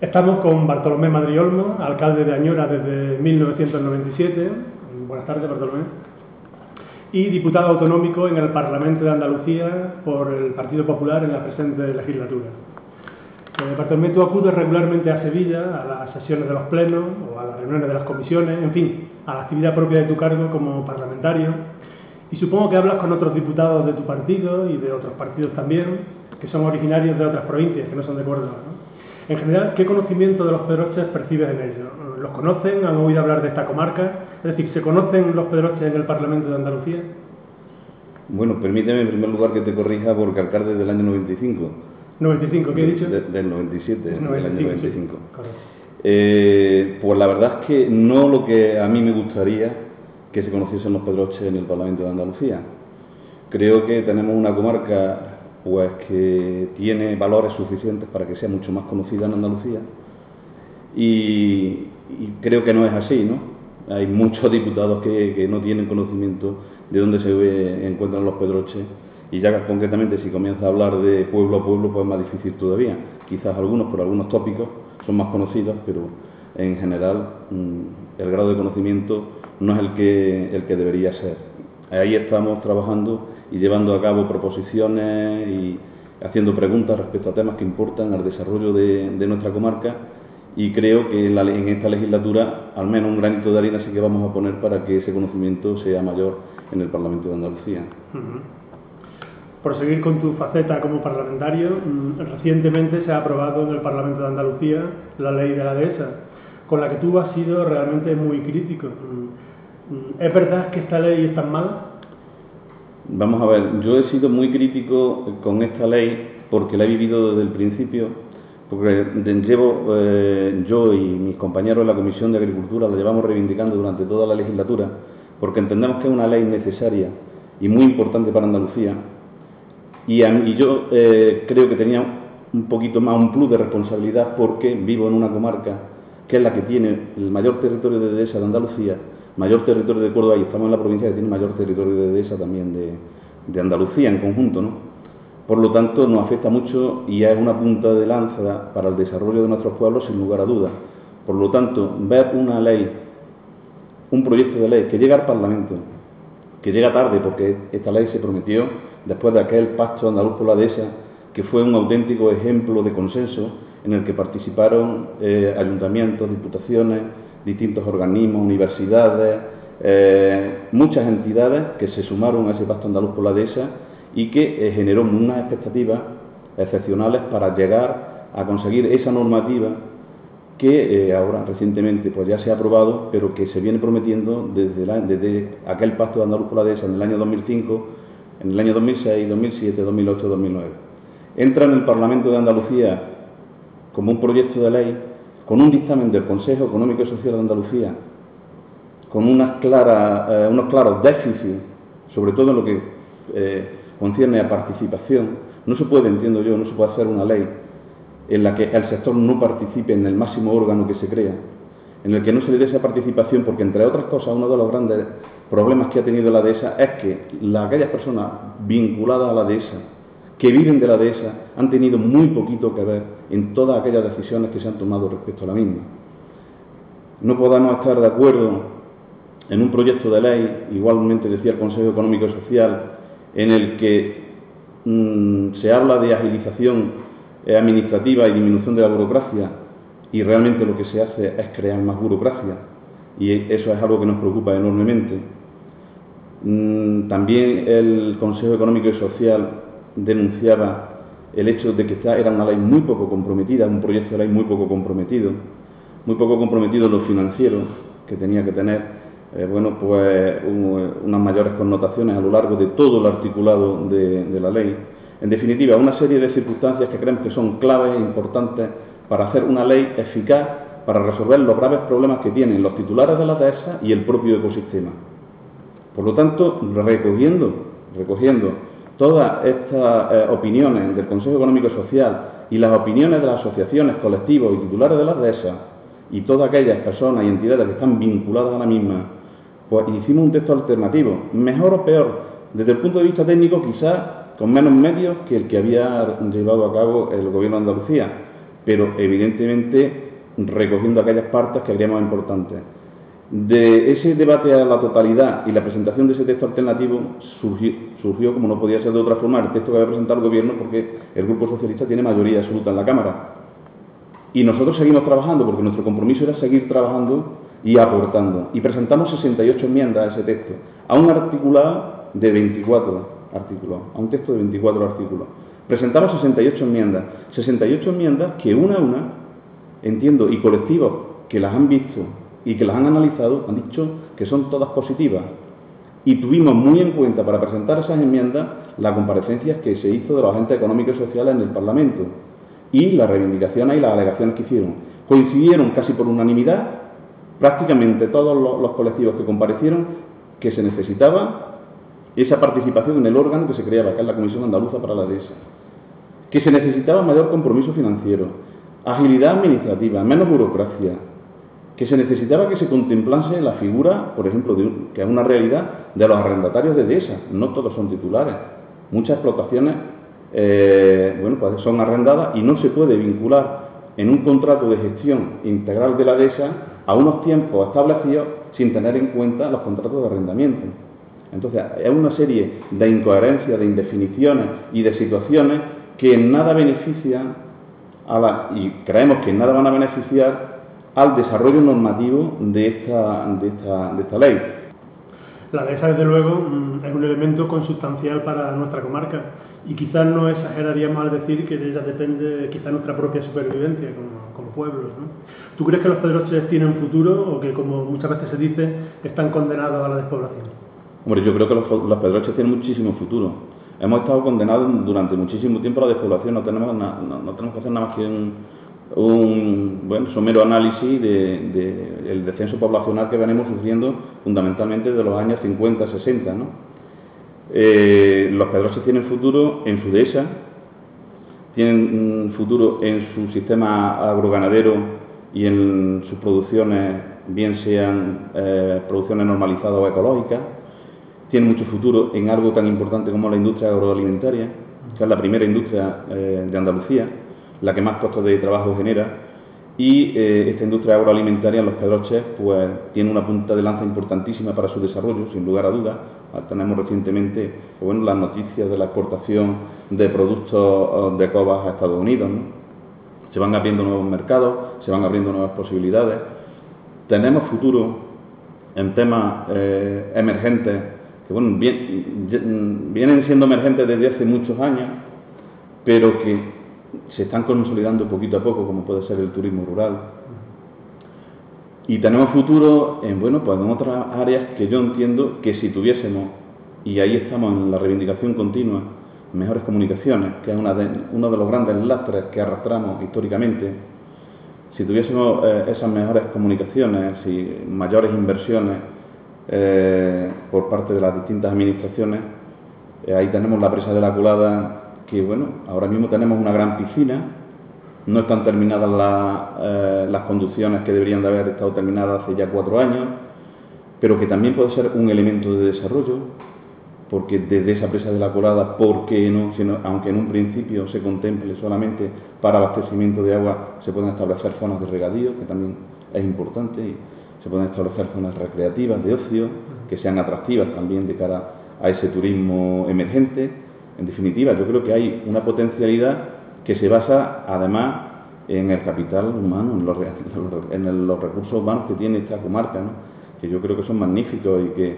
Estamos con Bartolomé Madriolmo, alcalde de Añora desde 1997. Buenas tardes, Bartolomé. Y diputado autonómico en el Parlamento de Andalucía por el Partido Popular en la presente legislatura. Eh, Bartolomé, tú acudes regularmente a Sevilla, a las sesiones de los plenos o a las reuniones de las comisiones, en fin, a la actividad propia de tu cargo como parlamentario. Y supongo que hablas con otros diputados de tu partido y de otros partidos también, que son originarios de otras provincias, que no son de Córdoba. En general, ¿qué conocimiento de los pedroches percibes en ellos? ¿Los conocen? ¿Han oído hablar de esta comarca? Es decir, ¿se conocen los pedroches en el Parlamento de Andalucía? Bueno, permíteme en primer lugar que te corrija porque alcalde del año 95. 95, ¿qué he dicho? De, del 97, 95, del año 95. Sí. Eh, pues la verdad es que no lo que a mí me gustaría que se conociesen los pedroches en el Parlamento de Andalucía. Creo que tenemos una comarca pues que tiene valores suficientes para que sea mucho más conocida en Andalucía y, creo que no es así, ¿no? Hay muchos diputados que, que no tienen conocimiento de dónde se encuentran los pedroches y ya concretamente si comienza a hablar de pueblo a pueblo pues es más difícil todavía. Quizás algunos por algunos tópicos son más conocidos, pero en general mm, el grado de conocimiento no es el que, el que debería ser. Ahí estamos trabajando y llevando a cabo proposiciones y haciendo preguntas respecto a temas que importan al desarrollo de, nuestra comarca y creo que en, esta legislatura al menos un granito de arena sí que vamos a poner para que ese conocimiento sea mayor en el Parlamento de Andalucía. Por seguir con tu faceta como parlamentario, mm, recientemente se ha aprobado en el Parlamento de Andalucía la ley de la dehesa, con la que tú has sido realmente muy crítico. Mm, mm, ¿Es verdad que esta ley es tan mala? Vamos a ver, yo he sido muy crítico con esta ley porque la he vivido desde el principio, porque llevo eh, yo y mis compañeros de la Comisión de Agricultura la llevamos reivindicando durante toda la legislatura, porque entendemos que es una ley necesaria y muy importante para Andalucía. Y yo eh, creo que tenía un poquito más un plus de responsabilidad porque vivo en una comarca que es la que tiene el mayor territorio de dehesa de Andalucía, mayor territorio de Córdoba y estamos en la provincia que tiene mayor territorio de dehesa también de, de Andalucía en conjunto, ¿no? Por lo tanto, nos afecta mucho y es una punta de lanza para el desarrollo de nuestros pueblos sin lugar a dudas. Por lo tanto, ver una ley, un proyecto de ley que llega al Parlamento, que llega tarde porque esta ley se prometió después de aquel pacto andaluz por la dehesa, que fue un auténtico ejemplo de consenso en el que participaron eh, ayuntamientos, diputaciones, distintos organismos, universidades, eh, muchas entidades que se sumaron a ese pacto andaluz por la dehesa y que eh, generó unas expectativas excepcionales para llegar a conseguir esa normativa que eh, ahora recientemente pues ya se ha aprobado, pero que se viene prometiendo desde, aquel pacto de Andaluz por la dehesa en el año 2005, en el año 2006, 2007, 2008, 2009. Entra en el Parlamento de Andalucía como un proyecto de ley, con un dictamen del Consejo Económico y Social de Andalucía, con eh, unos claros déficits, sobre todo en lo que eh, concierne a participación. No se puede, entiendo yo, no se puede hacer una ley en la que el sector no participe en el máximo órgano que se crea, en el que no se le dé esa participación, porque entre otras cosas uno de los grandes problemas que ha tenido la dehesa es que la- aquellas personas vinculadas a la dehesa, que viven de la dehesa, han tenido muy poquito que ver en todas aquellas decisiones que se han tomado respecto a la misma. No podamos estar de acuerdo en un proyecto de ley, igualmente decía el Consejo Económico y Social, en el que mm, se habla de agilización eh, administrativa y disminución de la burocracia y realmente lo que se hace es crear más burocracia y eso es algo que nos preocupa enormemente. Mm, También el Consejo Económico y Social denunciaba el hecho de que esta era una ley muy poco comprometida, un proyecto de ley muy poco comprometido, muy poco comprometido en lo financiero, que tenía que tener eh, bueno, pues un- unas mayores connotaciones a lo largo de todo el articulado de, de la ley. En definitiva, una serie de circunstancias que creemos que son claves e importantes para hacer una ley eficaz para resolver los graves problemas que tienen los titulares de la dehesa y el propio ecosistema. Por lo tanto, recogiendo, recogiendo todas estas eh, opiniones del Consejo Económico y Social y las opiniones de las asociaciones, colectivos y titulares de las dehesas y todas aquellas personas y entidades que están vinculadas a la misma, pues hicimos un texto alternativo, mejor o peor, desde el punto de vista técnico quizás con menos medios que el que había llevado a cabo el Gobierno de Andalucía, pero evidentemente recogiendo aquellas partes que creíamos importantes. De ese debate a la totalidad y la presentación de ese texto alternativo surgió, como no podía ser de otra forma, el texto que había presentado el Gobierno porque el Grupo Socialista tiene mayoría absoluta en la Cámara. Y nosotros seguimos trabajando porque nuestro compromiso era seguir trabajando y aportando. Y presentamos 68 enmiendas a ese texto, a un articulado de 24 artículos, a un texto de 24 artículos. Presentamos 68 enmiendas, 68 enmiendas que una a una, entiendo, y colectivos que las han visto y que las han analizado han dicho que son todas positivas. Y tuvimos muy en cuenta para presentar esas enmiendas las comparecencias que se hizo de los agentes económicos y sociales en el Parlamento y las reivindicaciones y las alegaciones que hicieron. Coincidieron casi por unanimidad prácticamente todos los, colectivos que comparecieron que se necesitaba esa participación en el órgano que se creaba, que es la Comisión Andaluza para la Dehesa, que se necesitaba mayor compromiso financiero, agilidad administrativa, menos burocracia, que se necesitaba que se contemplase la figura, por ejemplo, que es una realidad, de los arrendatarios de dehesa. No todos son titulares. Muchas explotaciones eh, bueno, pues son arrendadas y no se puede vincular en un contrato de gestión integral de la dehesa a unos tiempos establecidos sin tener en cuenta los contratos de arrendamiento. Entonces, es una serie de incoherencias, de indefiniciones y de situaciones que en nada benefician a la, y creemos que en nada van a beneficiar al desarrollo normativo de esta, de esta, de esta ley. La dehesa, desde luego, mm, es un elemento consustancial para nuestra comarca y quizás no exageraríamos al decir que de ella depende quizás nuestra propia supervivencia como, como pueblos. ¿no? ¿Tú crees que los pedroches tienen futuro o que, como muchas veces se dice, están condenados a la despoblación? Hombre, yo creo que los, los pedroches tienen muchísimo futuro. Hemos estado condenados durante muchísimo tiempo a la despoblación, no tenemos, no, tenemos que hacer nada más que un, un bueno, somero análisis del de, descenso poblacional que venimos sufriendo fundamentalmente de los años 50, 60. ¿no? Eh, los pedroches tienen futuro en su dehesa, tienen futuro en su sistema agroganadero y en sus producciones, bien sean eh, producciones normalizadas o ecológicas. Tiene mucho futuro en algo tan importante como la industria agroalimentaria, que es la primera industria eh, de Andalucía, la que más costos de trabajo genera. Y eh, esta industria agroalimentaria en los Pedroches pues, tiene una punta de lanza importantísima para su desarrollo, sin lugar a dudas. Ah, tenemos recientemente pues, bueno, las noticias de la exportación de productos de cobas a Estados Unidos. se van abriendo nuevos mercados, se van abriendo nuevas posibilidades. Tenemos futuro en temas eh, emergentes, que bueno, vienen siendo emergentes desde hace muchos años, pero que se están consolidando poquito a poco, como puede ser el turismo rural. Y tenemos futuro en, bueno, pues en otras áreas que yo entiendo que si tuviésemos, y ahí estamos en la reivindicación continua, mejores comunicaciones, que es una de, uno de los grandes lastres que arrastramos históricamente, si tuviésemos eh, esas mejores comunicaciones y mayores inversiones eh, por parte de las distintas administraciones, eh, ahí tenemos la presa de la colada, que bueno, ahora mismo tenemos una gran piscina, no están terminadas las conducciones que deberían de haber estado terminadas hace ya cuatro años, pero que también puede ser un elemento de desarrollo, porque desde esa presa de la colada, ¿por qué no? Aunque en un principio se contemple solamente para abastecimiento de agua, se pueden establecer zonas de regadío, que también es importante, y se pueden establecer zonas recreativas, de ocio, que sean atractivas también de cara a ese turismo emergente. En definitiva, yo creo que hay una potencialidad que se basa además en el capital humano, en los, recursos humanos que tiene esta comarca, que yo creo que son magníficos y que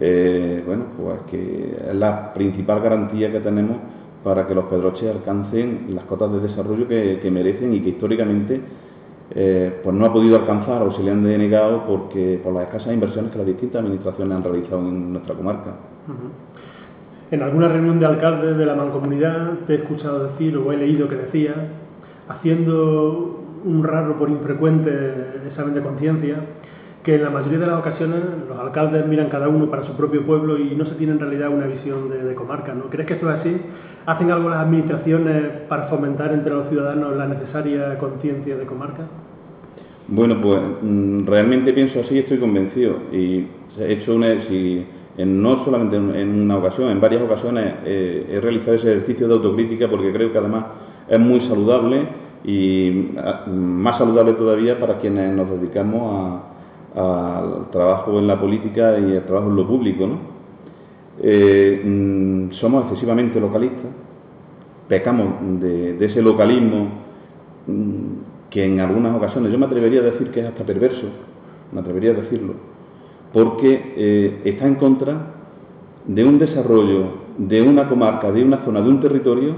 eh, bueno, pues que es la principal garantía que tenemos para que los pedroches alcancen las cotas de desarrollo que, merecen y que históricamente eh, pues no ha podido alcanzar o se le han denegado porque por las escasas inversiones que las distintas administraciones han realizado en nuestra comarca. En alguna reunión de alcaldes de la mancomunidad te he escuchado decir o he leído que decía, haciendo un raro por infrecuente examen de conciencia, que en la mayoría de las ocasiones los alcaldes miran cada uno para su propio pueblo y no se tiene en realidad una visión de, comarca. ¿no? ¿Crees que esto es así? ¿Hacen algo las administraciones para fomentar entre los ciudadanos la necesaria conciencia de comarca? Bueno, pues mm, realmente pienso así y estoy convencido. Y he hecho una, si, no solamente en una ocasión, en varias ocasiones eh, he realizado ese ejercicio de autocrítica porque creo que además es muy saludable y ah, más saludable todavía para quienes nos dedicamos al trabajo en la política y al trabajo en lo público. ¿no? Eh, mm, somos excesivamente localistas, pecamos de, ese localismo mm, que en algunas ocasiones yo me atrevería a decir que es hasta perverso, me atrevería a decirlo, porque eh, está en contra de un desarrollo de una comarca, de una zona, de un territorio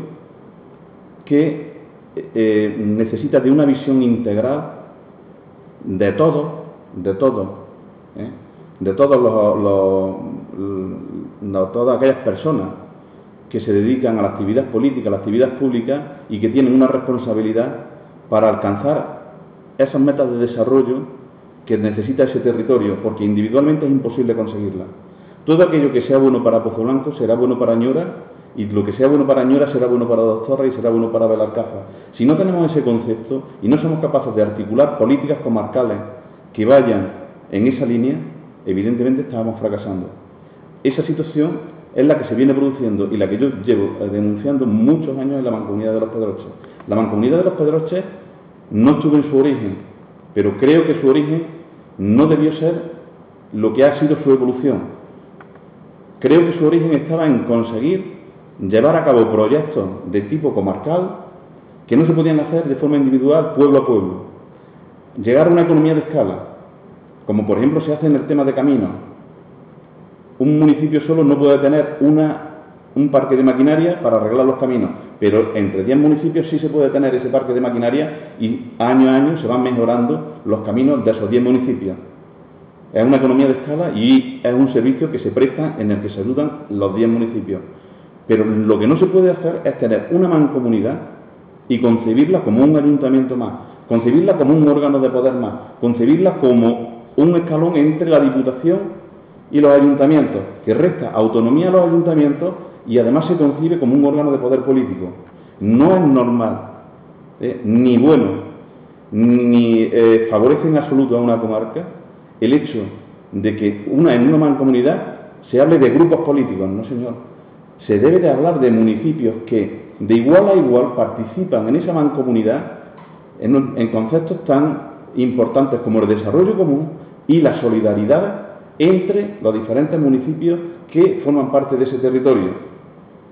que eh, necesita de una visión integral de todo, de todo, ¿eh? de todas aquellas personas que se dedican a la actividad política, a la actividad pública y que tienen una responsabilidad para alcanzar esas metas de desarrollo que necesita ese territorio, porque individualmente es imposible conseguirla. Todo aquello que sea bueno para Pozo Blanco será bueno para Ñora y lo que sea bueno para Ñora será bueno para Doctora y será bueno para Belarcaza. Si no tenemos ese concepto y no somos capaces de articular políticas comarcales que vayan en esa línea, evidentemente estamos fracasando. Esa situación es la que se viene produciendo y la que yo llevo denunciando muchos años en la mancomunidad de los Pedroches. La mancomunidad de los Pedroches no estuvo en su origen, pero creo que su origen no debió ser lo que ha sido su evolución. Creo que su origen estaba en conseguir llevar a cabo proyectos de tipo comarcal que no se podían hacer de forma individual, pueblo a pueblo. Llegar a una economía de escala, como por ejemplo se hace en el tema de caminos. Un municipio solo no puede tener un parque de maquinaria para arreglar los caminos, pero entre 10 municipios sí se puede tener ese parque de maquinaria y año a año se van mejorando los caminos de esos 10 municipios. Es una economía de escala y es un servicio que se presta en el que se ayudan los 10 municipios. Pero lo que no se puede hacer es tener una mancomunidad y concebirla como un ayuntamiento más, concebirla como un órgano de poder más, concebirla como un escalón entre la Diputación y los ayuntamientos, que resta autonomía a los ayuntamientos y además se concibe como un órgano de poder político. No es normal, ¿eh? ni bueno, ni eh, favorece en absoluto a una comarca el hecho de que una, en una mancomunidad se hable de grupos políticos, no señor. Se debe de hablar de municipios que de igual a igual participan en esa mancomunidad en, conceptos tan importantes como el desarrollo común y la solidaridad entre los diferentes municipios que forman parte de ese territorio.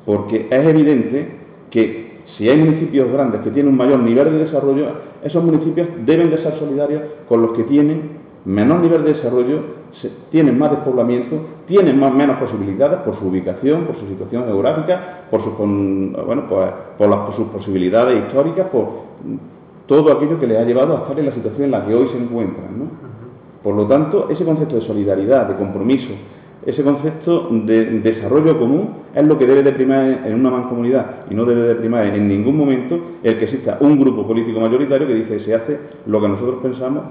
Porque es evidente que si hay municipios grandes que tienen un mayor nivel de desarrollo, esos municipios deben de ser solidarios con los que tienen menor nivel de desarrollo, tienen más despoblamiento, tienen más, menos posibilidades por su ubicación, por su situación geográfica, por, sus, bueno, pues, por sus posibilidades históricas, por todo aquello que les ha llevado a estar en la situación en la que hoy se encuentran. ¿no? Por lo tanto, ese concepto de solidaridad, de compromiso, ese concepto de desarrollo común es lo que debe de primar en una mancomunidad y no debe de primar en ningún momento el que exista un grupo político mayoritario que dice se hace lo que nosotros pensamos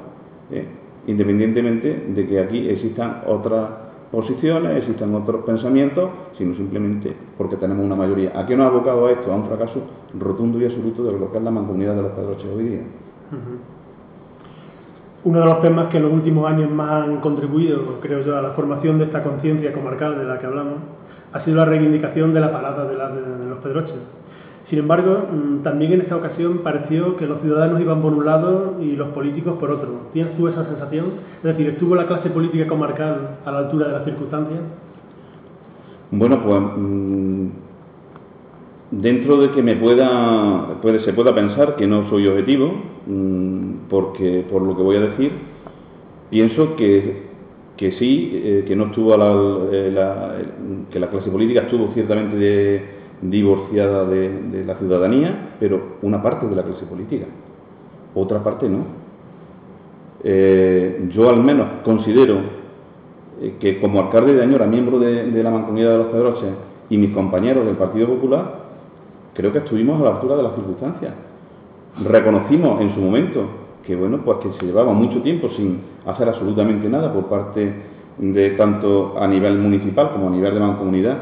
¿eh? independientemente de que aquí existan otras posiciones, existan otros pensamientos, sino simplemente porque tenemos una mayoría. ¿A qué nos ha abocado esto? A un fracaso rotundo y absoluto de lo que es la mancomunidad de los pedroches hoy día. Uno de los temas que en los últimos años más han contribuido, creo yo, a la formación de esta conciencia comarcal de la que hablamos, ha sido la reivindicación de la parada de, los pedroches sin embargo, mm, también en esta ocasión pareció que los ciudadanos iban por un lado y los políticos por otro. ¿Tienes tú esa sensación? Es decir, ¿estuvo la clase política comarcal a la altura de las circunstancias? Bueno, pues mm, dentro de que me pueda, se pueda pensar que no soy objetivo, mm, porque por lo que voy a decir, pienso que, sí, eh, que no estuvo la, eh, que la clase política estuvo ciertamente de divorciada de, la ciudadanía, pero una parte de la clase política, otra parte no. Eh, yo al menos considero eh, que como alcalde de Añora, miembro de, la Mancomunidad de los Pedroches y mis compañeros del Partido Popular, creo que estuvimos a la altura de las circunstancias. Reconocimos en su momento que bueno, pues que se llevaba mucho tiempo sin hacer absolutamente nada por parte de tanto a nivel municipal como a nivel de mancomunidad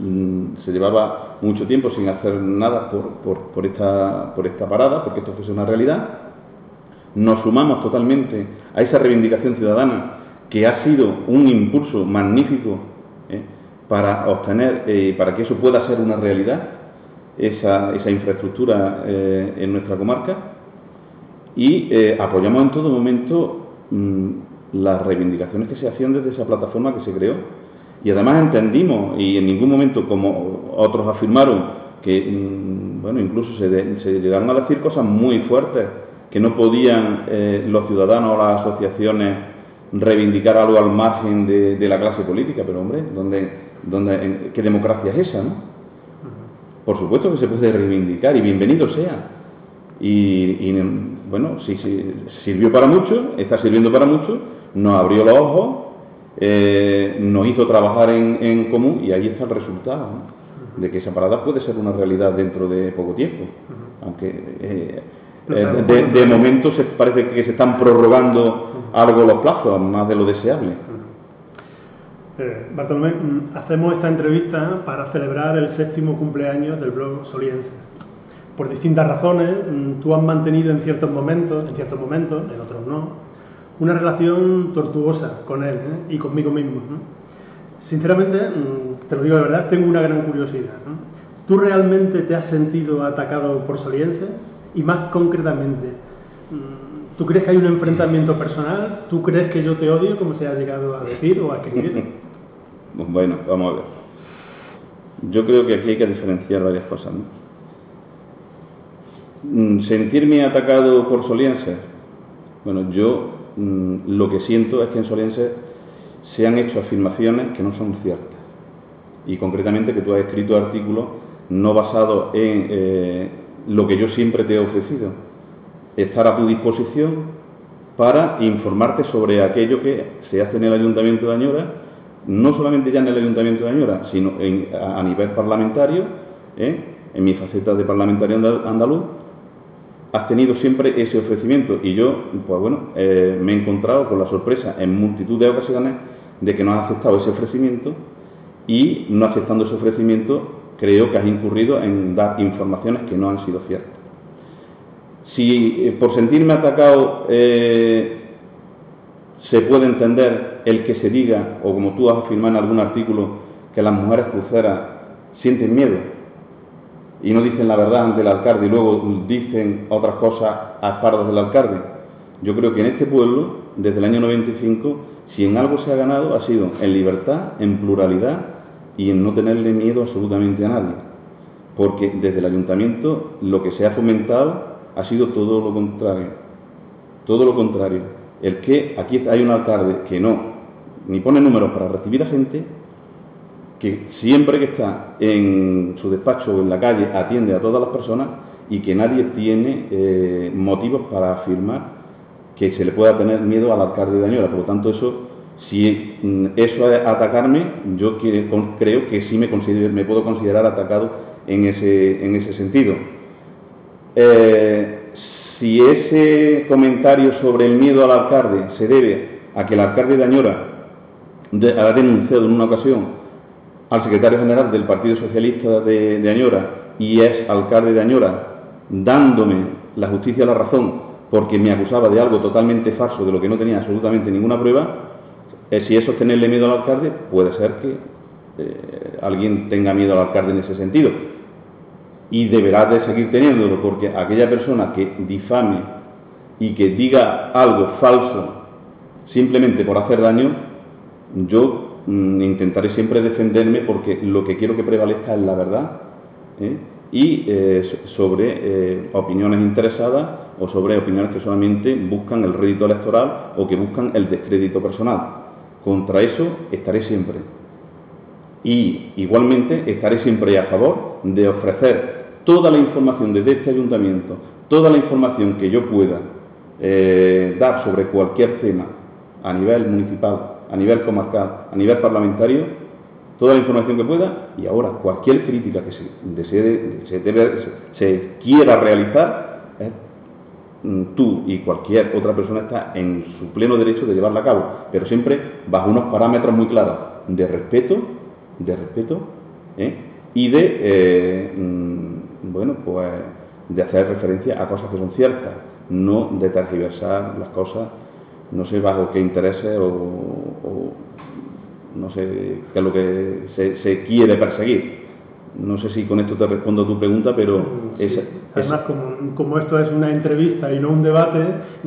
Mm, se llevaba mucho tiempo sin hacer nada por, esta, por esta parada, porque esto fuese una realidad. Nos sumamos totalmente a esa reivindicación ciudadana que ha sido un impulso magnífico ¿eh? para obtener, eh, para que eso pueda ser una realidad. esa, infraestructura eh, en nuestra comarca y eh, apoyamos en todo momento mm, las reivindicaciones que se hacían desde esa plataforma que se creó. Y además entendimos, y en ningún momento, como otros afirmaron, que mm, bueno, incluso se, llegaron a decir cosas muy fuertes, que no podían eh, los ciudadanos o las asociaciones reivindicar algo al margen de, la clase política, pero hombre, ¿dónde, ¿qué democracia es esa? ¿no? Por supuesto que se puede reivindicar y bienvenido sea. Y, bueno, si, sirvió para mucho, está sirviendo para mucho, nos abrió los ojos, eh, nos hizo trabajar en, común y ahí está el resultado, de que esa parada puede ser una realidad dentro de poco tiempo. Aunque eh, eh, de, momento se parece que se están prorrogando algo los plazos, más de lo deseable. Bartolomé, mm, hacemos esta entrevista para celebrar el séptimo cumpleaños del blog Soliense. Por distintas razones, mm, tú has mantenido en ciertos momentos, en ciertos momentos, en otros no, una relación tortuosa con él ¿eh? y conmigo mismo. Sinceramente, mm, te lo digo de verdad, tengo una gran curiosidad. ¿Tú realmente te has sentido atacado por Soliense? Y más concretamente, ¿tú crees que hay un enfrentamiento personal? ¿Tú crees que yo te odio, como se ha llegado a decir o a escribir? Bueno, vamos a ver. Yo creo que aquí hay que diferenciar varias cosas. Mm, sentirme atacado por Soliense. Bueno, yo mm, lo que siento es que en Soliense se han hecho afirmaciones que no son ciertas. Y concretamente que tú has escrito artículos no basados en eh, lo que yo siempre te he ofrecido. Estar a tu disposición para informarte sobre aquello que se hace en el Ayuntamiento de Añora no solamente ya en el Ayuntamiento de Añora, sino a, nivel parlamentario, ¿eh? en mi faceta de parlamentario andaluz, has tenido siempre ese ofrecimiento y yo, pues bueno, eh, me he encontrado con la sorpresa en multitud de ocasiones de que no has aceptado ese ofrecimiento y no aceptando ese ofrecimiento creo que has incurrido en dar informaciones que no han sido ciertas. Si eh, por sentirme atacado se puede entender el que se diga, o como tú has afirmado en algún artículo, que las mujeres cruceras sienten miedo y no dicen la verdad ante el alcalde y luego dicen otras cosas a espaldas del alcalde. Yo creo que en este pueblo, desde el año 95, si en algo se ha ganado, ha sido en libertad, en pluralidad y en no tenerle miedo absolutamente a nadie. Porque desde el ayuntamiento lo que se ha fomentado ha sido todo lo contrario. Todo lo contrario el que aquí hay un alcalde que no, ni pone números para recibir a gente, que siempre que está en su despacho o en la calle atiende a todas las personas y que nadie tiene eh, motivos para afirmar que se le pueda tener miedo al alcalde de Añora. Por lo tanto, eso, si mm, eso es atacarme, yo creo que sí me, puedo considerar atacado en ese, en ese sentido. Eh, si ese comentario sobre el miedo al alcalde se debe a que el alcalde de Añora ha denunciado en una ocasión al secretario general del Partido Socialista de, Añora y es alcalde de Añora dándome la justicia a la razón porque me acusaba de algo totalmente falso, de lo que no tenía absolutamente ninguna prueba, eh, si eso es tenerle miedo al alcalde, puede ser que eh, alguien tenga miedo al alcalde en ese sentido. Y deberá de seguir teniéndolo, porque aquella persona que difame y que diga algo falso simplemente por hacer daño, yo mm, intentaré siempre defenderme porque lo que quiero que prevalezca es la verdad ¿eh? y eh, sobre eh, opiniones interesadas o sobre opiniones que solamente buscan el rédito electoral o que buscan el descrédito personal. Contra eso estaré siempre. Y igualmente estaré siempre a favor de ofrecer toda la información desde este ayuntamiento, toda la información que yo pueda dar sobre cualquier tema a nivel municipal, a nivel comarcal, a nivel parlamentario, toda la información que pueda y ahora cualquier crítica que se, desee, se, quiera realizar, eh, tú y cualquier otra persona está en su pleno derecho de llevarla a cabo, pero siempre bajo unos parámetros muy claros de respeto, de respeto eh, y de bueno, pues de hacer referencia a cosas que son ciertas, no de tergiversar las cosas, no sé bajo qué intereses o, no sé qué es lo que se, quiere perseguir. No sé si con esto te respondo a tu pregunta, pero... Mm, Además, como, esto es una entrevista y no un debate,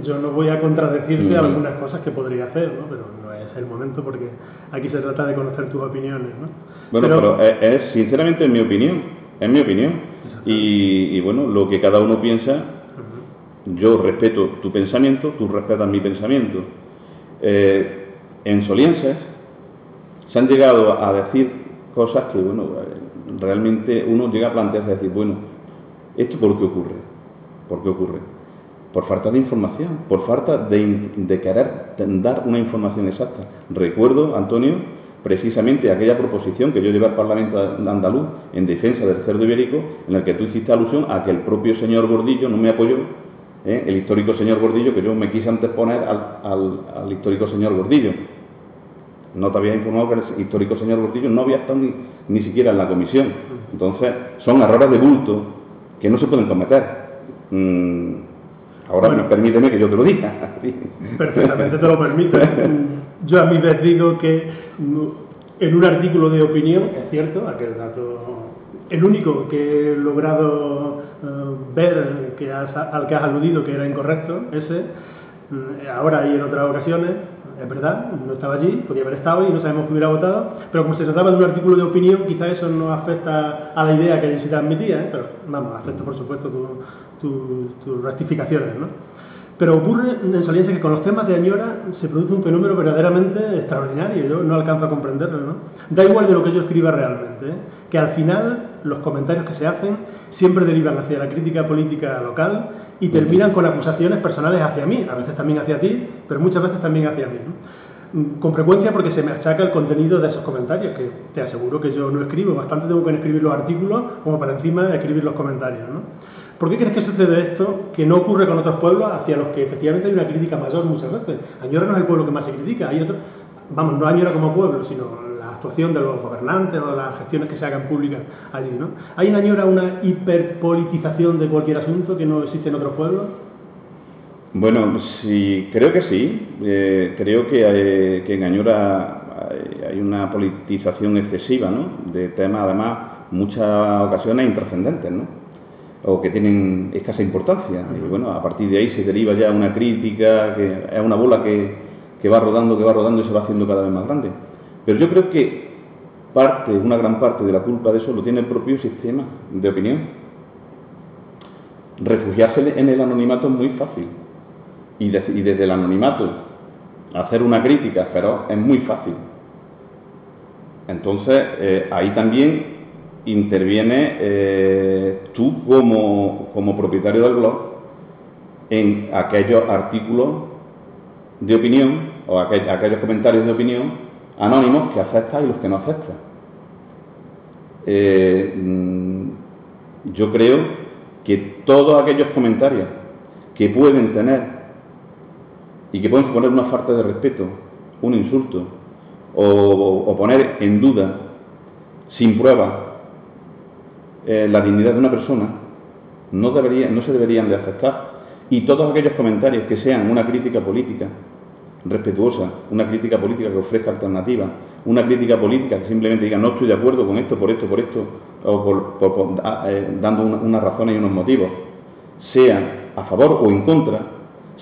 yo no voy a contradecirte mm. algunas cosas que podría hacer, ¿no? pero no es el momento porque aquí se trata de conocer tus opiniones. ¿no? Bueno, pero, es, sinceramente en mi opinión, es mi opinión. Y, bueno, lo que cada uno piensa, yo respeto tu pensamiento, tú respetas mi pensamiento. Eh, en Solienses se han llegado a decir cosas que, bueno, realmente uno llega a plantearse decir, bueno, ¿esto por qué ocurre? ¿Por qué ocurre? Por falta de información, por falta de, querer dar una información exacta. Recuerdo, Antonio, precisamente aquella proposición que yo llevé al Parlamento andaluz en defensa del cerdo ibérico, en el que tú hiciste alusión a que el propio señor Gordillo no me apoyó, ¿eh? el histórico señor Gordillo, que yo me quise anteponer al, al, histórico señor Gordillo. No te había informado que el histórico señor Gordillo no había estado ni, siquiera en la comisión. Entonces, son errores de bulto que no se pueden cometer. Mm, ahora permíteme que yo te lo diga. Perfectamente te lo permito. Yo a mi vez digo que en un artículo de opinión, es cierto, aquel dato, el único que he logrado eh, ver que al que has aludido que era incorrecto, ese, mm, ahora y en otras ocasiones, es verdad, no estaba allí, podía haber estado y no sabemos que hubiera votado, pero como se trataba de un artículo de opinión, quizá eso no afecta a la idea que se transmitía, ¿eh? pero vamos, afecta por supuesto tus rectificaciones, ¿no? Pero ocurre en Saliense que con los temas de Añora se produce un fenómeno verdaderamente extraordinario, yo no alcanzo a comprenderlo, ¿no? Da igual de lo que yo escriba realmente, ¿eh? Que al final los comentarios que se hacen siempre derivan hacia la crítica política local y terminan con acusaciones personales hacia mí, a veces también hacia ti, pero muchas veces también hacia mí. ¿no? Con frecuencia porque se me achaca el contenido de esos comentarios, que te aseguro que yo no escribo, bastante tengo que escribir los artículos como para encima escribir los comentarios. ¿no? ¿Por qué crees que sucede esto que no ocurre con otros pueblos hacia los que efectivamente hay una crítica mayor muchas veces? Añora no es el pueblo que más se critica, hay otros, vamos, no Añora como pueblo, sino actuación de los gobernantes o las gestiones que se hagan públicas allí, ¿no? ¿Hay en Añora una hiperpolitización de cualquier asunto que no existe en otros pueblos? Bueno, sí, creo que sí. Eh, creo que, que en Añora hay una politización excesiva, ¿no? De temas, además, muchas ocasiones intrascendentes, ¿no? o que tienen escasa importancia. Y bueno, a partir de ahí se deriva ya una crítica, que es una bola que, que, va rodando, que va rodando y se va haciendo cada vez más grande. Pero yo creo que parte, una gran parte de la culpa de eso lo tiene el propio sistema de opinión. Refugiarse en el anonimato es muy fácil. Y, desde el anonimato hacer una crítica pero es muy fácil. Entonces, eh, ahí también interviene eh, tú como, como, propietario del blog en aquellos artículos de opinión o aquellos comentarios de opinión anónimos que aceptas y los que no aceptas. Eh, mm, yo creo que todos aquellos comentarios que pueden tener y que pueden suponer una falta de respeto, un insulto o, poner en duda sin pruebas eh, la dignidad de una persona no, debería, no se deberían de aceptar. Y todos aquellos comentarios que sean una crítica política respetuosa, una crítica política que ofrezca alternativas, una crítica política que simplemente diga no estoy de acuerdo con esto, por esto, por esto, o por, ah, eh, dando unas razones y unos motivos, sean a favor o en contra,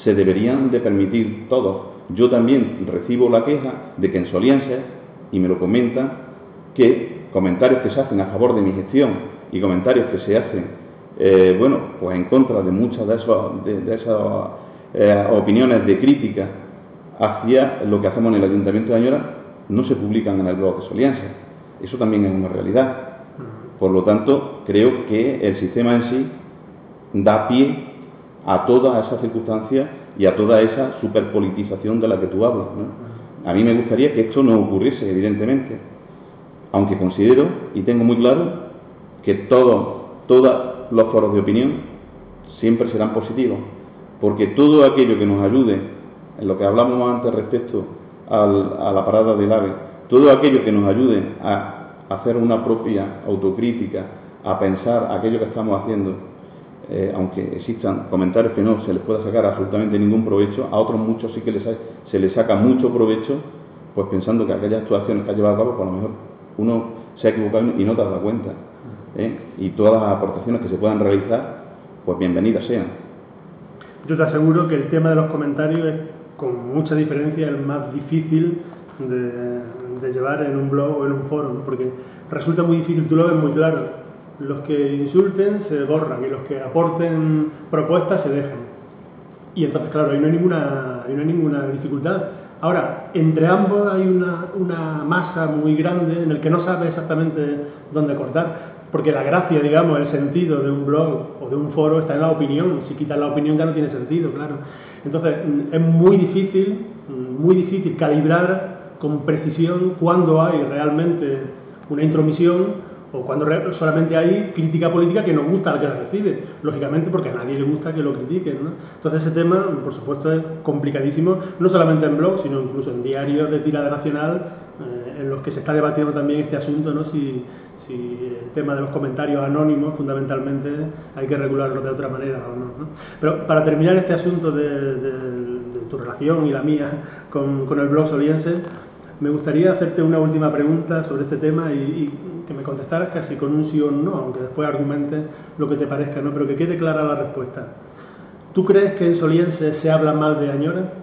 se deberían de permitir todos. Yo también recibo la queja de que en Solienses, y me lo comentan, que comentarios que se hacen a favor de mi gestión y comentarios que se hacen, eh, bueno, pues en contra de muchas de, de, esas eh, opiniones de crítica hacia lo que hacemos en el Ayuntamiento de Añora, no se publican en el blog de Solianza. Eso también es una realidad. Por lo tanto, creo que el sistema en sí da pie a todas esas circunstancias y a toda esa superpolitización de la que tú hablas. A mí me gustaría que esto no ocurriese, evidentemente, aunque considero y tengo muy claro que todos, todos los foros de opinión siempre serán positivos, porque todo aquello que nos ayude, en lo que hablamos antes respecto a la parada del AVE, todo aquello que nos ayude a hacer una propia autocrítica, a pensar aquello que estamos haciendo, eh, aunque existan comentarios que no se les pueda sacar absolutamente ningún provecho, a otros muchos sí que les, se les saca mucho provecho, pues pensando que aquellas actuaciones que ha llevado a cabo, pues lo mejor uno se ha equivocado y no te has dado cuenta. ¿eh? y todas las aportaciones que se puedan realizar, pues bienvenidas sean. Yo te aseguro que el tema de los comentarios es con mucha diferencia el más difícil de, llevar en un blog o en un foro, porque resulta muy difícil, tú lo ves muy claro. Los que insulten se borran y los que aporten propuestas se dejan. Y entonces, claro, ahí no hay ninguna, dificultad. Ahora, entre ambos hay una, una masa muy grande en el que no sabe exactamente dónde cortar. Porque la gracia, digamos, el sentido de un blog o de un foro está en la opinión. Si quitas la opinión ya no tiene sentido, claro. Entonces, mm, es muy difícil, mm, muy difícil calibrar con precisión cuándo hay realmente una intromisión o cuando solamente hay crítica política que no gusta al que la recibe, lógicamente porque a nadie le gusta que lo critiquen. ¿no? Entonces ese tema, por supuesto, es complicadísimo, no solamente en blogs, sino incluso en diarios de tirada nacional, eh, en los que se está debatiendo también este asunto, ¿no? si, el tema de los comentarios anónimos, fundamentalmente, hay que regularlo de otra manera o no. Pero para terminar este asunto de, tu relación y la mía con, el blog soliense, me gustaría hacerte una última pregunta sobre este tema y, que me contestaras casi con un sí o un no, aunque después argumentes lo que te parezca, ¿no? pero que quede clara la respuesta. ¿Tú crees que en Soliense se habla mal de Añora?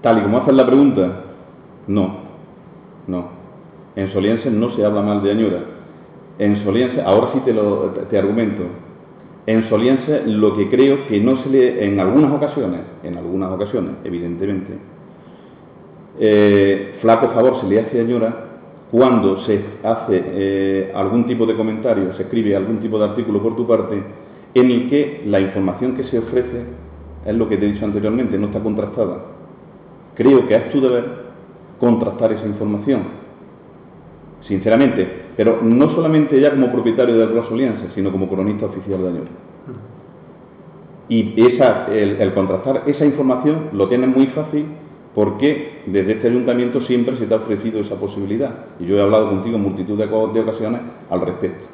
Tal y como haces la pregunta, no, no. En Soliense no se habla mal de Añora. En Soliense, ahora sí te, lo, argumento, en Soliense lo que creo que no se le, en algunas ocasiones, en algunas ocasiones, evidentemente, eh, flaco favor se le hace a Añora cuando se hace eh, algún tipo de comentario, se escribe algún tipo de artículo por tu parte, en el que la información que se ofrece es lo que te he dicho anteriormente, no está contrastada. Creo que es tu deber contrastar esa información sinceramente, pero no solamente ya como propietario del Blog Soliense, sino como cronista oficial de Añora. Y esa, el, contrastar esa información lo tienes muy fácil porque desde este ayuntamiento siempre se te ha ofrecido esa posibilidad. Y yo he hablado contigo en multitud de, de ocasiones al respecto.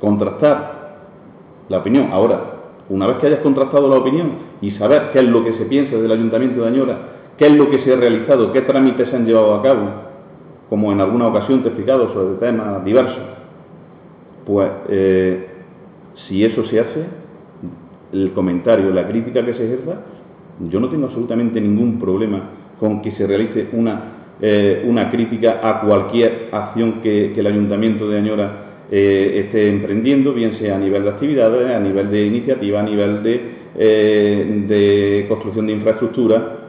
Contrastar la opinión. Ahora, una vez que hayas contrastado la opinión y saber qué es lo que se piensa del ayuntamiento de Añora, qué es lo que se ha realizado, qué trámites se han llevado a cabo, como en alguna ocasión te he explicado sobre temas diversos, pues eh, si eso se hace, el comentario, la crítica que se ejerza, yo no tengo absolutamente ningún problema con que se realice una, eh, una crítica a cualquier acción que, el Ayuntamiento de Añora eh, esté emprendiendo, bien sea a nivel de actividades, a nivel de iniciativa, a nivel de, de construcción de infraestructura,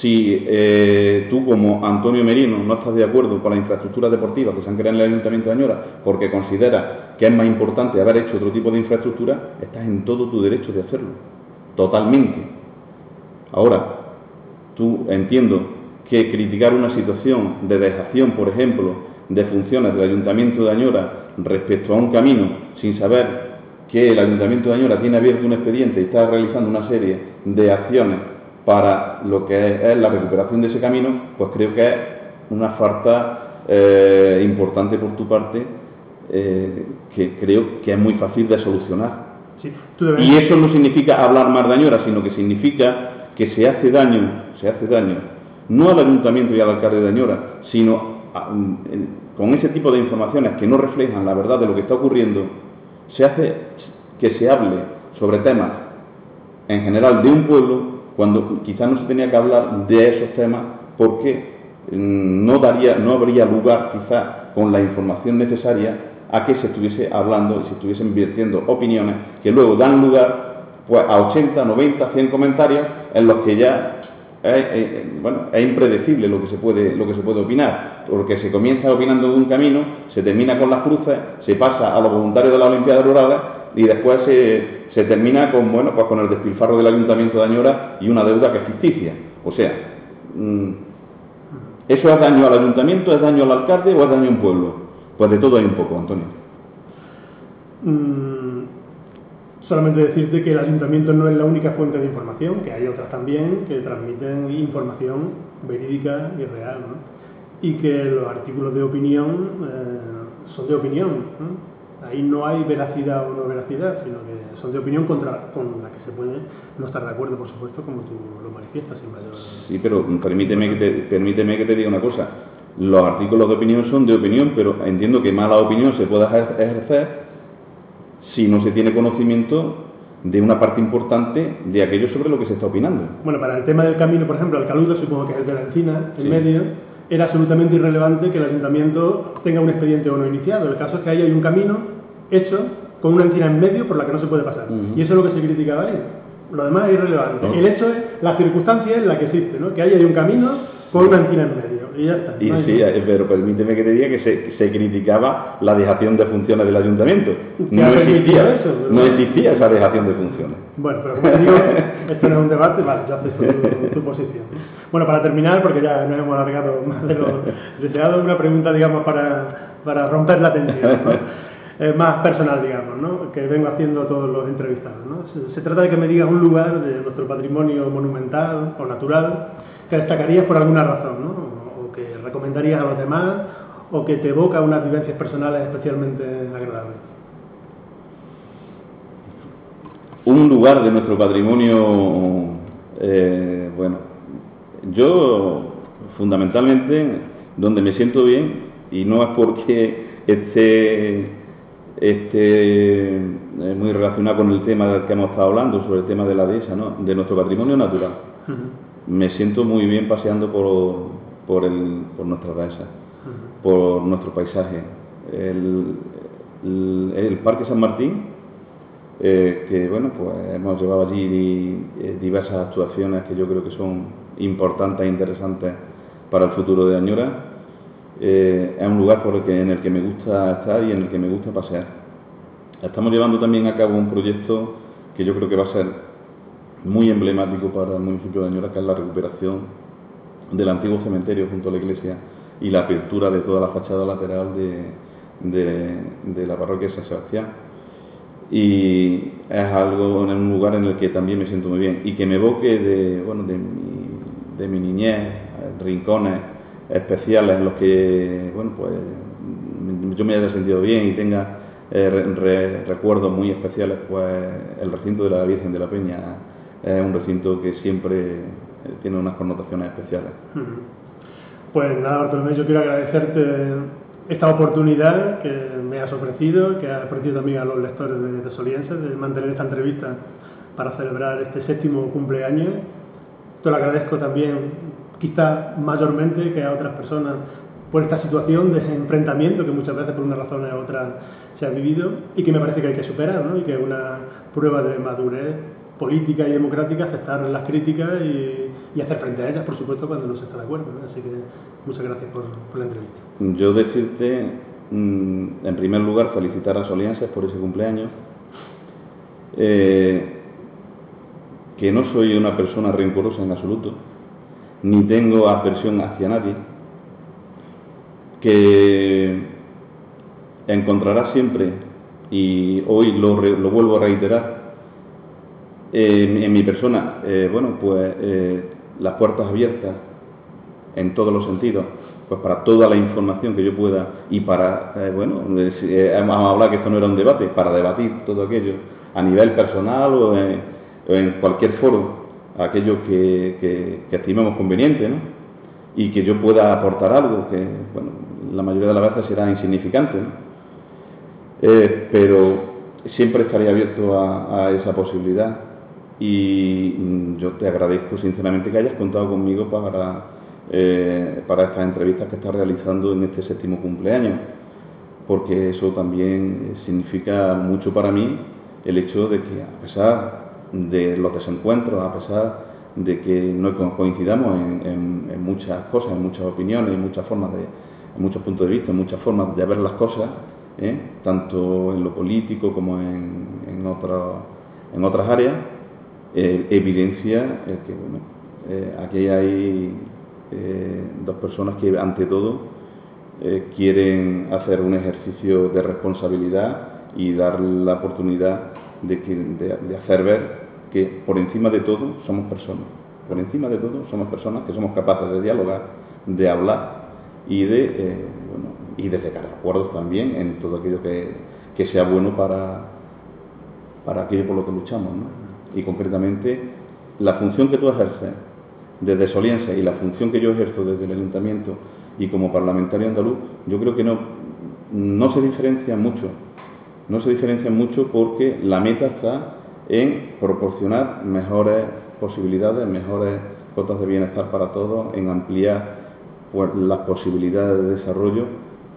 si eh, tú como Antonio Merino no estás de acuerdo con la infraestructura deportiva que se han creado en el Ayuntamiento de Añora porque considera que es más importante haber hecho otro tipo de infraestructura, estás en todo tu derecho de hacerlo, totalmente. Ahora, tú entiendo que criticar una situación de dejación, por ejemplo, de funciones del Ayuntamiento de Añora respecto a un camino sin saber que el Ayuntamiento de Añora tiene abierto un expediente y está realizando una serie de acciones para lo que es, la recuperación de ese camino, pues creo que es una falta eh, importante por tu parte eh, que creo que es muy fácil de solucionar. y eso no significa hablar más de Añora, sino que significa que se hace daño, se hace daño, no al ayuntamiento y al alcalde de Añora, sino con ese tipo de informaciones que no reflejan la verdad de lo que está ocurriendo, se hace que se hable sobre temas en general de un pueblo cuando quizás no se tenía que hablar de esos temas porque mm, no, daría, no habría lugar quizás con la información necesaria a que se estuviese hablando y se estuviesen virtiendo opiniones que luego dan lugar pues, a 80, 90, 100 comentarios en los que ya es, bueno, es impredecible lo que, se puede, lo que se puede opinar, porque se comienza opinando de un camino, se termina con las cruces, se pasa a los voluntarios de la Olimpiada Rurales y después se, se termina con, bueno, pues con el despilfarro del Ayuntamiento de Añora y una deuda que es ficticia. O sea, mm, ¿eso es daño al Ayuntamiento, es daño al alcalde o es daño a un pueblo? Pues de todo hay un poco, Antonio. Mm, solamente decirte que el Ayuntamiento no es la única fuente de información, que hay otras también que transmiten información verídica y real, ¿no? y que los artículos de opinión eh, son de opinión. Ahí no hay veracidad o no veracidad, sino que son de opinión contra, con la que se puede no estar de acuerdo, por supuesto, como tú lo manifiestas sin mayor... Sí, pero permíteme que te, permíteme que te diga una cosa. los artículos de opinión son de opinión, pero entiendo que mala opinión se puede ejercer si no se tiene conocimiento de una parte importante de aquello sobre lo que se está opinando. Bueno, para el tema del camino, por ejemplo, el Caludo, supongo que es el de la encina, en medio, era absolutamente irrelevante que el ayuntamiento tenga un expediente o no iniciado. El caso es que ahí hay un camino hecho con una encina en medio por la que no se puede pasar. Y eso es lo que se criticaba ahí. Lo demás es irrelevante. El hecho es la circunstancia en la que existe, ¿no? que ahí hay un camino con una encina en medio. Y ya está. Y sí, eh, pero permíteme que te diga que se, se, criticaba la dejación de funciones del ayuntamiento. No existía, eso, no existía esa dejación de funciones. Bueno, pero como digo, esto no es un debate, vale, ya haces tu, tu, posición. Bueno, para terminar, porque ya nos hemos alargado más de lo deseado, una pregunta, digamos, para, para romper la tensión. más personal, digamos, ¿no? que vengo haciendo todos los entrevistados. ¿no? Se, trata de que me digas un lugar de nuestro patrimonio monumental o natural que destacarías por alguna razón, ¿no? que recomendarías a los demás o que te evoca unas vivencias personales especialmente agradables? Un lugar de nuestro patrimonio, eh, bueno, yo fundamentalmente donde me siento bien, y no es porque esté, esté eh, muy relacionado con el tema del que hemos estado hablando, sobre el tema de la dehesa, ¿no? de nuestro patrimonio natural. Me siento muy bien paseando por, por, el, por nuestra raza, por nuestro paisaje. El, el, Parque San Martín, eh, que bueno, pues hemos llevado allí eh, diversas actuaciones que yo creo que son importantes e interesantes para el futuro de Añora. Eh, es un lugar por en el que me gusta estar y en el que me gusta pasear. Estamos llevando también a cabo un proyecto que yo creo que va a ser muy emblemático para el municipio de Añora, que es la recuperación del antiguo cementerio junto a la iglesia y la apertura de toda la fachada lateral de, de, la parroquia de San Sebastián. Y es algo en un lugar en el que también me siento muy bien y que me evoque de, bueno, de, mi, de mi niñez, rincones especiales en los que bueno, pues, yo me haya sentido bien y tenga eh, recuerdos muy especiales, pues el recinto de la Virgen de la Peña es un recinto que siempre eh, tiene unas connotaciones especiales. Pues nada, Bartolomé, yo quiero agradecerte esta oportunidad que me has ofrecido, que has ofrecido también a los lectores de, de Soliense, de mantener esta entrevista para celebrar este séptimo cumpleaños. Te lo agradezco también, quizá mayormente que a otras personas, por esta situación de enfrentamiento que muchas veces por una razón u otra se ha vivido y que me parece que hay que superar, ¿no? y que es una prueba de madurez política y democrática aceptar las críticas y, hacer frente a ellas, por supuesto, cuando no se está de acuerdo. Así que muchas gracias por, la entrevista. Yo decirte, mm, en primer lugar, felicitar a Solianses por ese cumpleaños. Eh, que no soy una persona rencorosa en absoluto, ni tengo aversión hacia nadie, que encontrará siempre, y hoy lo, lo vuelvo a reiterar, en mi persona, eh, bueno, pues eh, las puertas abiertas en todos los sentidos, pues para toda la información que yo pueda y para, eh, bueno, hemos hablado que esto no era un debate, para debatir todo aquello a nivel personal o en, cualquier foro, aquello que, que, estimemos conveniente, ¿no? Y que yo pueda aportar algo que, bueno, la mayoría de las veces será insignificante, ¿no? pero siempre estaría abierto a esa posibilidad y mm, yo te agradezco sinceramente que hayas contado conmigo para, eh, para estas entrevistas que estás realizando en este séptimo cumpleaños, porque eso también significa mucho para mí el hecho de que a pesar de los desencuentros, a pesar de que no coincidamos en, muchas cosas, en muchas opiniones, en muchas formas de, en muchos puntos de vista, en muchas formas de ver las cosas, ¿eh? tanto en lo político como en, en, en otras áreas, eh, evidencia que bueno, eh, aquí hay dos personas que ante todo quieren hacer un ejercicio de responsabilidad y dar la oportunidad de, hacer ver que por encima de todo somos personas. Por encima de todo somos personas que somos capaces de dialogar, de hablar y de, bueno, y de llegar a acuerdos también en todo aquello que, que sea bueno para, para aquello por lo que luchamos. ¿no? y concretamente la función que tú ejerces desde Soliense y la función que yo ejerzo desde el ayuntamiento y como parlamentario andaluz, yo creo que no, no se diferencia mucho. No se diferencia mucho porque la meta está en proporcionar mejores posibilidades, mejores cotas de bienestar para todos, en ampliar pues, las posibilidades de desarrollo,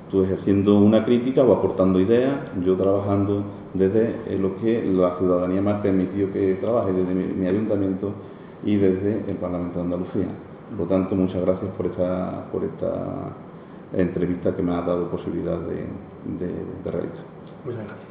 tú ejerciendo una crítica o aportando ideas, yo trabajando desde lo que la ciudadanía me ha permitido que trabaje, desde mi, ayuntamiento y desde el Parlamento de Andalucía. Por lo tanto, muchas gracias por esta, por esta entrevista que me ha dado posibilidad de, de realizar. Muchas gracias.